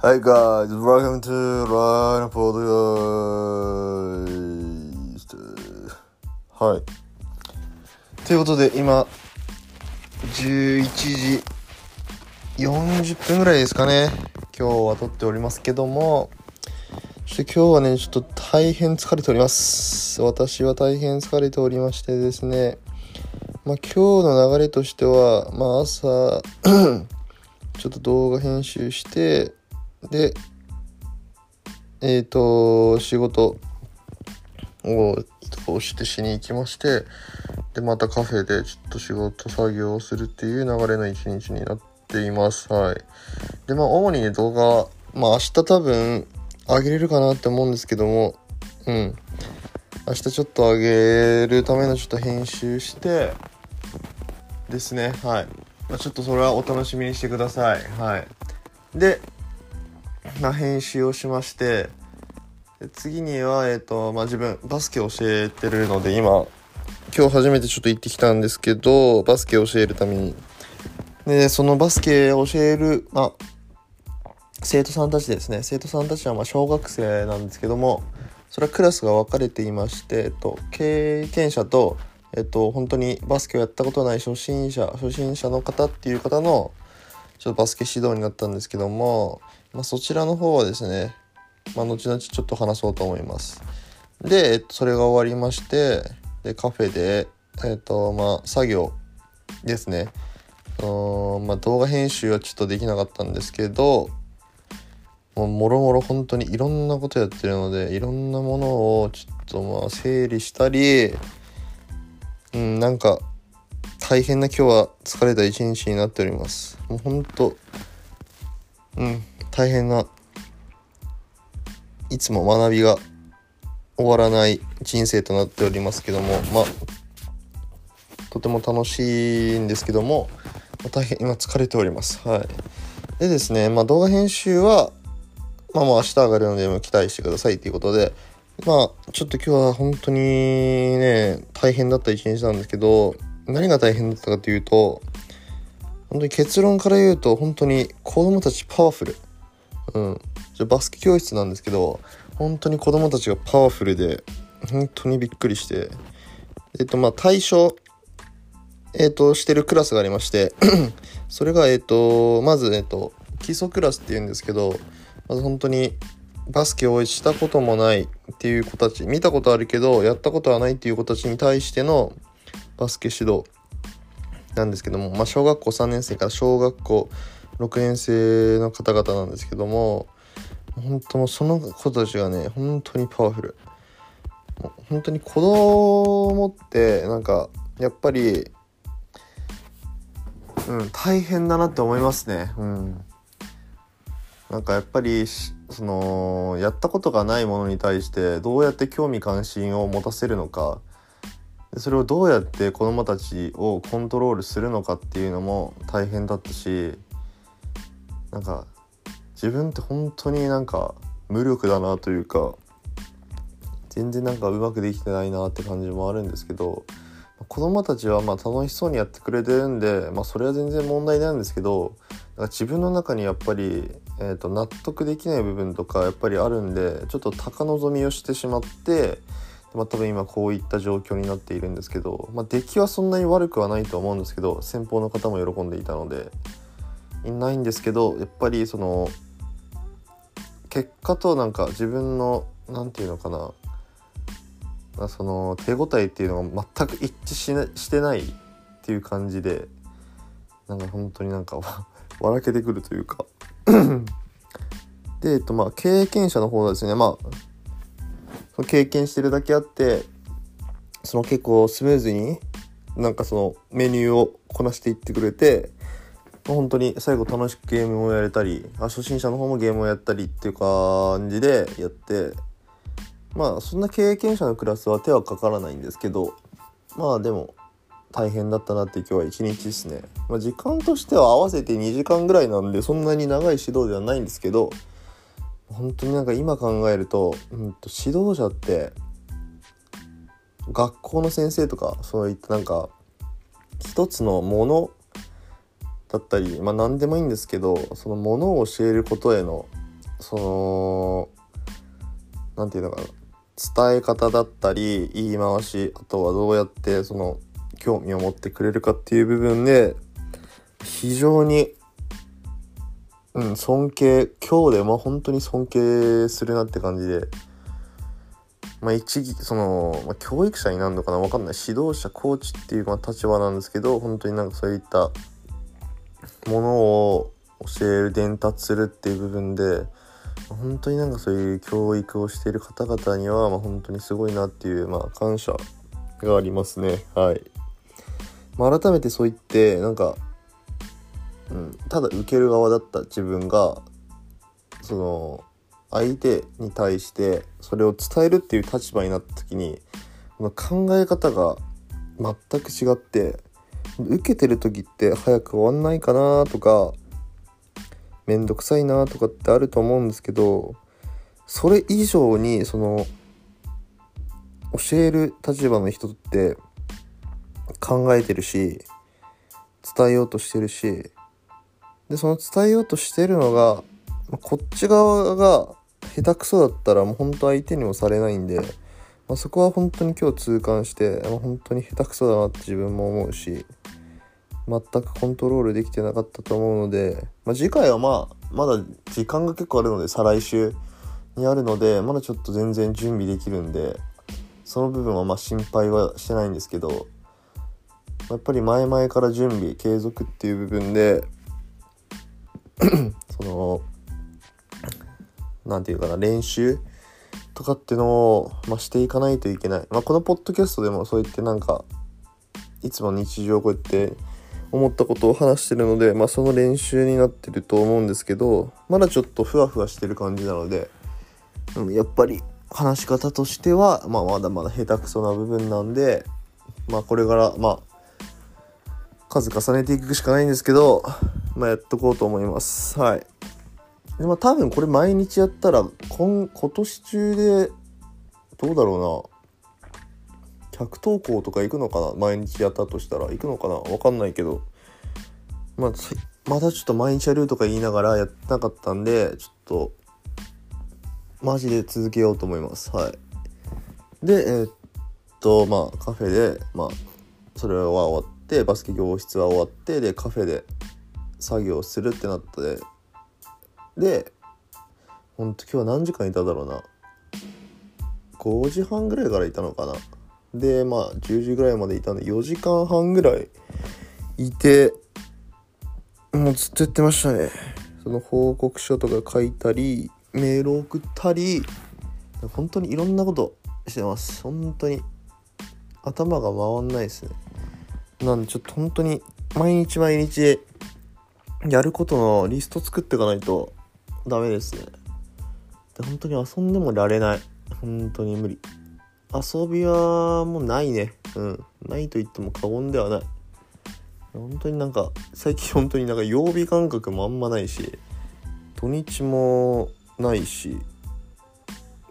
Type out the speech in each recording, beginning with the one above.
Hi guys, welcome to Ryan Podcast. はい。ということで、今、11時40分ぐらいですかね。今日は撮っておりますけども、そして今日はね、ちょっと大変疲れております。私は大変疲れておりましてですね、まあ今日の流れとしては、まあ朝、ちょっと動画編集して、で、えっ、と、仕事を移動してしに行きまして、で、またカフェでちょっと仕事作業をするっていう流れの一日になっています。はい。で、まあ、主にね、動画、まあ、明日多分、上げれるかなって思うんですけども、うん。明日ちょっと上げるためのちょっと編集して、ですね。はい。まあ、ちょっとそれはお楽しみにしてください。はい。で、まあ、編集をしまして次には、えっとまあ、自分バスケ教えてるので今今日初めてちょっと行ってきたんですけどバスケ教えるために。でそのバスケ教える、まあ、生徒さんたちですね。生徒さんたちはま小学生なんですけどもそれはクラスが分かれていまして、えっと、経験者と、えっと、本当にバスケをやったことない初心者初心者の方っていう方のちょっとバスケ指導になったんですけども、まあ、そちらの方はですね、まあ、後々ちょっと話そうと思います。で、えっと、それが終わりまして、で、カフェで、えっと、まあ、作業ですね。まあ、動画編集はちょっとできなかったんですけど、もうもろもろ本当にいろんなことやってるので、いろんなものをちょっとまあ整理したり、うん、なんか、大変な今日は疲れた一日になっております。もうほんと、うん、大変な、いつも学びが終わらない人生となっておりますけども、まあ、とても楽しいんですけども、大変今疲れております。はい。でですね、まあ動画編集は、まあもう明日上がるのでも期待してくださいということで、まあちょっと今日は本当にね、大変だった一日なんですけど、何が大変だったかというと本当に結論から言うと本当に子供たちパワフルうん。じゃバスケ教室なんですけど本当に子供たちがパワフルで本当にびっくりして。えっとまあ対象えっとしてるクラスがありまして それがえっとまずえっと基礎クラスっていうんですけどまず本当にバスケをしたこともないっていう子たち見たことあるけどやったことはないっていう子たちに対してのバスケ指導なんですけども、まあ、小学校3年生から小学校6年生の方々なんですけども本当もうその子たちがね本当にパワフル。本当に子供ってなんかやっぱりうん大変だなって思いますね。うん。なんかやっぱりそのやったことがないものに対してどうやって興味関心を持たせるのか。それをどうやって子どもたちをコントロールするのかっていうのも大変だったしなんか自分って本当になんか無力だなというか全然なんかうまくできてないなって感じもあるんですけど子どもたちはまあ楽しそうにやってくれてるんで、まあ、それは全然問題ないんですけどなんか自分の中にやっぱり、えー、と納得できない部分とかやっぱりあるんでちょっと高望みをしてしまってまあ、多分今こういった状況になっているんですけど、まあ、出来はそんなに悪くはないと思うんですけど先方の方も喜んでいたのでないんですけどやっぱりその結果となんか自分の何て言うのかな。その手応えっていうのが全く一致しなしてないっていう感じでなんか本当になんか 笑けてくるというか。でえっとまあ経験者の方はですねまあその経験してるだけあってその結構スムーズになんかそのメニューをこなしていってくれて本当に最後楽しくゲームをやれたりあ初心者の方もゲームをやったりっていう感じでやってまあそんな経験者のクラスは手はかからないんですけどまあでも大変だったなって今日は一日ですね、まあ、時間としては合わせて2時間ぐらいなんでそんなに長い指導ではないんですけど本当になんか今考えると,、うん、と指導者って学校の先生とかそういったなんか一つのものだったりまあ何でもいいんですけどそのものを教えることへのその何て言うのかな伝え方だったり言い回しあとはどうやってその興味を持ってくれるかっていう部分で非常にうん尊敬今日でも本当に尊敬するなって感じでまあ一義その、まあ、教育者になるのかな分かんない。指導者コーチっていうまあ立場なんですけど本当になんかそういったものを教える伝達するっていう部分で本当になんかそういう教育をしている方々には、まあ、本当にすごいなっていう、まあ、感謝がありますね。はい、まあ、改めてそう言ってなんか、うん、ただ受ける側だった自分がその相手に対してそれを伝えるっていう立場になった時に考え方が全く違って受けてる時って早く終わんないかなとかめんどくさいなとかってあると思うんですけどそれ以上にその教える立場の人って考えてるし伝えようとしてるしでその伝えようとしてるのがこっち側が下手くそだったらもう本当相手にもされないんで、まあ、そこは本当に今日痛感して、まあ、本当に下手くそだなって自分も思うし全くコントロールできてなかったと思うので、まあ、次回はまあまだ時間が結構あるので再来週にあるのでまだちょっと全然準備できるんでその部分はま心配はしてないんですけどやっぱり前々から準備継続っていう部分で その何て言うかな練習とかってのを、まあ、していかないといけない、まあ、このポッドキャストでもそう言ってなんかいつも日常こうやって思ったことを話してるので、まあ、その練習になってると思うんですけどまだちょっとふわふわしてる感じなので、うん、やっぱり話し方としては、まあ、まだまだ下手くそな部分なんで、まあ、これからまあ数重ねていくしかないんですけど、まあ、やっとこうと思います。はい。でまあ多分これ毎日やったら今今年中でどうだろうな。100投稿とか行くのかな？毎日やったとしたら行くのかな？わかんないけど。まあまだちょっと毎日やるとか言いながらやってなかったんでちょっとマジで続けようと思います。はい。でえー、っとまあカフェでまあそれは終わってバスケ教室は終わってでカフェで作業するってなってで。ほんと今日は何時間いただろうな。5時半ぐらいからいたのかな。でまあ10時ぐらいまでいたんで4時間半ぐらいいてもうずっとやってましたね。その報告書とか書いたりメール送ったり本当にいろんなことしてます。本当に頭が回んないですね。なんでちょっと本当に毎日毎日やることのリスト作っていかないとダメですねで本当に遊んでもられない本当に無理遊びはもうないね。うん。ないと言っても過言ではない。本当になんか、最近 本当になんか曜日感覚もあんまないし、土日もないし、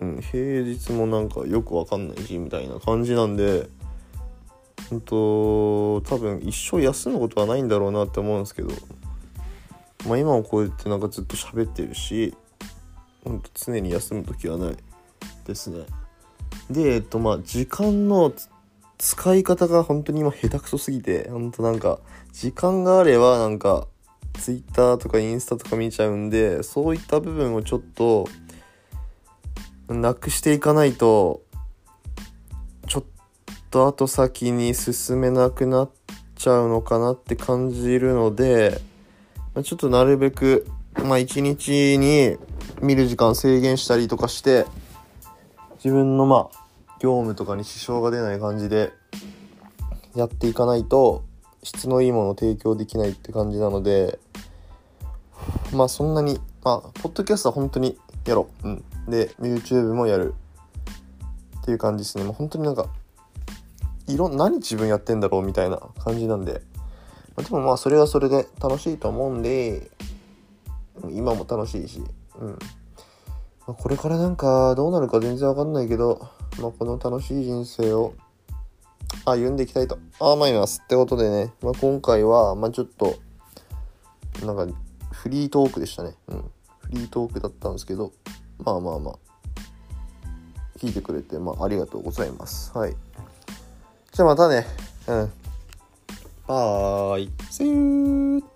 うん、平日もなんかよくわかんないし、みたいな感じなんで、本当多分一生休むことはないんだろうなって思うんですけど、まあ今もこうやってなんかずっと喋ってるし、ほんと常に休む時はないですね。で、えっとまあ、時間の使い方が本当に今下手くそすぎて、本当なんか、時間があればなんか、Twitter とかインスタとか見ちゃうんで、そういった部分をちょっと、なくしていかないと、ちょっと後先に進めなくなっちゃうのかなって感じるので、ちょっとなるべく、まあ一日に見る時間制限したりとかして、自分のまあ業務とかに支障が出ない感じでやっていかないと質のいいものを提供できないって感じなのでまあそんなにまあポッドキャストは本当にやろう、うん、で YouTube もやる。っていう感じですね。もう本当になんかいろ何自分やってんだろうみたいな感じなんで、でもまあそれはそれで楽しいと思うんで今も楽しいしうんま、これからなんかどうなるか全然わかんないけど、まあ、この楽しい人生を歩んでいきたいと思います。ってことでね、まあ、今回は、まあ、ちょっと、なんか、フリートークでしたね。うん。フリートークだったんですけどまあまあまあ聞いてくれて、まあ、ありがとうございますはいじゃあまたねうんはーい。See you!